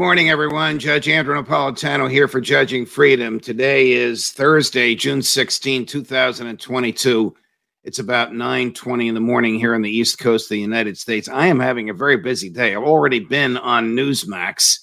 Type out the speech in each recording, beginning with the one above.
Morning, everyone. Judge Andrew Napolitano here for Judging Freedom. Today is Thursday, June 16, 2022. It's about 9:20 in the morning here on the East Coast of the United States. I am having a very busy day. I've already been on Newsmax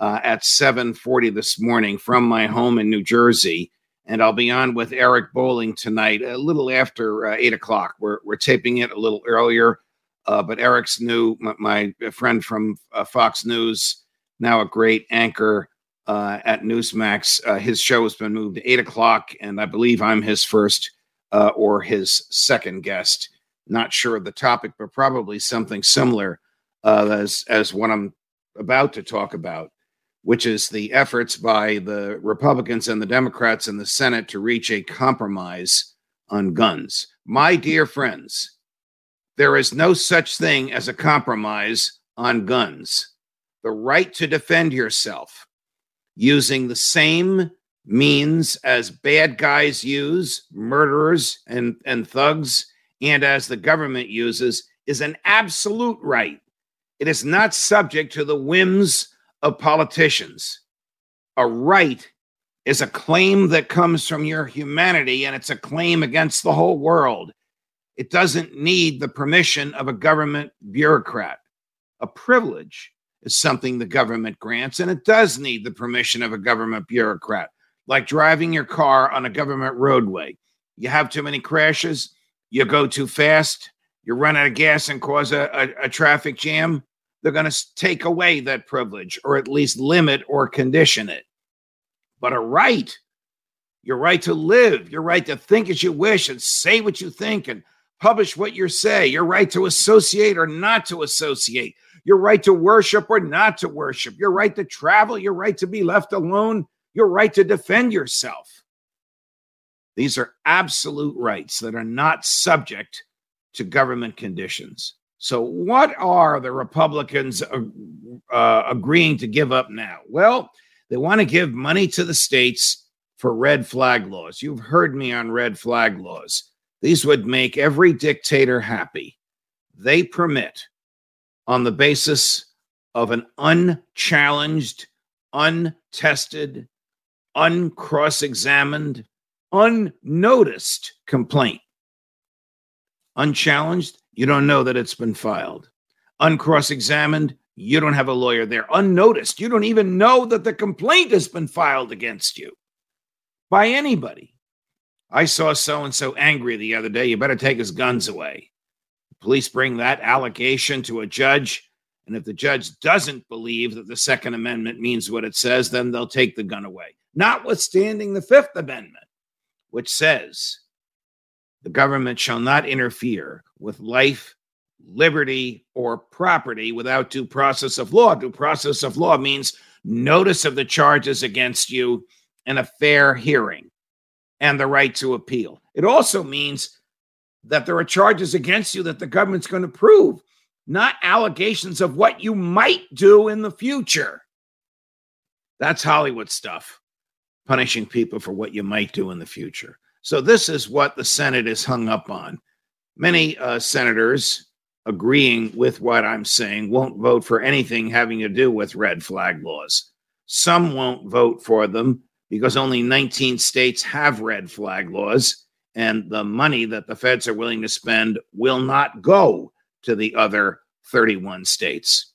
uh, at 7:40 this morning from my home in New Jersey, and I'll be on with Eric Bolling tonight, a little after uh, eight o'clock. We're we're taping it a little earlier, uh, but Eric's new, my, my friend from uh, Fox News, now a great anchor uh, at Newsmax. Uh, his show has been moved to eight o'clock, and I believe I'm his first uh, or his second guest. Not sure of the topic, but probably something similar uh, as as what I'm about to talk about, which is the efforts by the Republicans and the Democrats in the Senate to reach a compromise on guns. My dear friends, there is no such thing as a compromise on guns. The right to defend yourself using the same means as bad guys use, murderers and, and thugs, and as the government uses, is an absolute right. It is not subject to the whims of politicians. A right is a claim that comes from your humanity and it's a claim against the whole world. It doesn't need the permission of a government bureaucrat. A privilege is something the government grants, and it does need the permission of a government bureaucrat like driving your car on a government roadway. You have too many crashes, you go too fast, you run out of gas and cause a, a, a traffic jam. They're going to take away that privilege or at least limit or condition it. But a right, your right to live, your right to think as you wish and say what you think and publish what you say, your right to associate or not to associate, your right to worship or not to worship, your right to travel, your right to be left alone your right to defend yourself. These are absolute rights that are not subject to government conditions. So, what are the Republicans uh, uh, agreeing to give up now? Well, they want to give money to the states for red flag laws. You've heard me on red flag laws. These would make every dictator happy. They permit, on the basis of an unchallenged, untested, uncross examined, unnoticed complaint. Unchallenged, you don't know that it's been filed. Uncross examined, you don't have a lawyer there. Unnoticed, you don't even know that the complaint has been filed against you by anybody. I saw so and so angry the other day. You better take his guns away. Police bring that allegation to a judge. And if the judge doesn't believe that the Second Amendment means what it says, then they'll take the gun away notwithstanding the Fifth Amendment, which says the government shall not interfere with life, liberty, or property without due process of law. Due process of law means notice of the charges against you and a fair hearing and the right to appeal. It also means that there are charges against you that the government's going to prove, not allegations of what you might do in the future. That's Hollywood stuff punishing people for what you might do in the future. So, this is what the Senate is hung up on. Many uh, senators agreeing with what I'm saying won't vote for anything having to do with red flag laws. Some won't vote for them because only 19 states have red flag laws, and the money that the feds are willing to spend will not go to the other 31 states.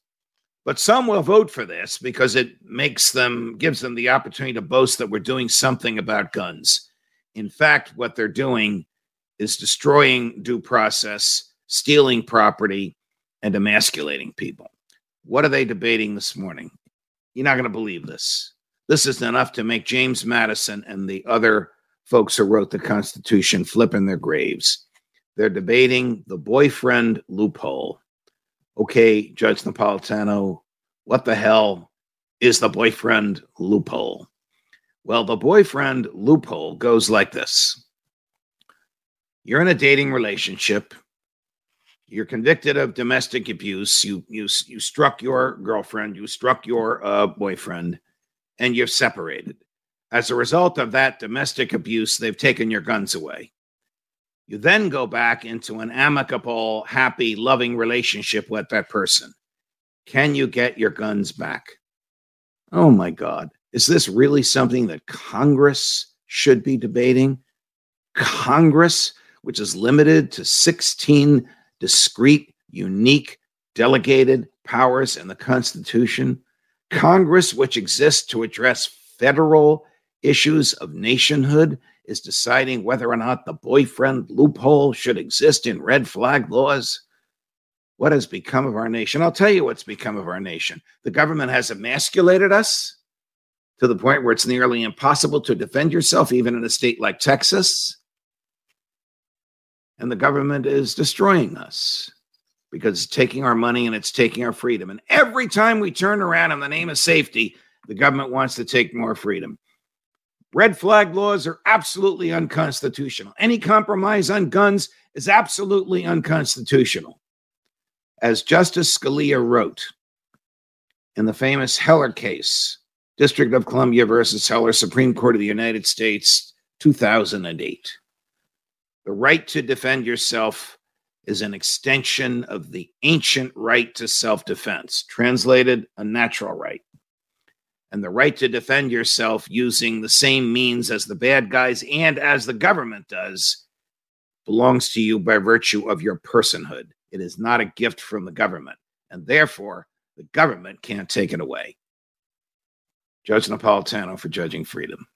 But some will vote for this because it makes them, gives them the opportunity to boast that we're doing something about guns. In fact, what they're doing is destroying due process, stealing property, and emasculating people. What are they debating this morning? You're not going to believe this. This is enough to make James Madison and the other folks who wrote the Constitution flipping their graves. They're debating the boyfriend loophole. Okay, Judge Napolitano, what the hell is the boyfriend loophole? Well, the boyfriend loophole goes like this You're in a dating relationship. You're convicted of domestic abuse. You you you struck your girlfriend. You struck your uh, boyfriend, and you're separated. As a result of that domestic abuse, they've taken your guns away. You then go back into an amicable, happy, loving relationship with that person. Can you get your guns back? Oh my God. Is this really something that Congress should be debating? Congress, which is limited to 16 discrete, unique, delegated powers in the Constitution. Congress, which exists to address federal issues of nationhood is deciding whether or not the boyfriend loophole should exist in red flag laws. What has become of our nation? I'll tell you what's become of our nation. The government has emasculated us to the point where it's nearly impossible to defend yourself, even in a state like Texas. And the government is destroying us because it's taking our money and it's taking our freedom. And every time we turn around in the name of safety, the government wants to take more freedom. Red flag laws are absolutely unconstitutional. Any compromise on guns is absolutely unconstitutional. As Justice Scalia wrote in the famous Heller case, District of Columbia versus Heller, Supreme Court of the United States, 2008. The right to defend yourself is an extension of the ancient right to self defense, translated, a natural right and the right to defend yourself using the same means as the bad guys and as the government does belongs to you by virtue of your personhood. It is not a gift from the government, and therefore the government can't take it away. Judge Napolitano for Judging Freedom.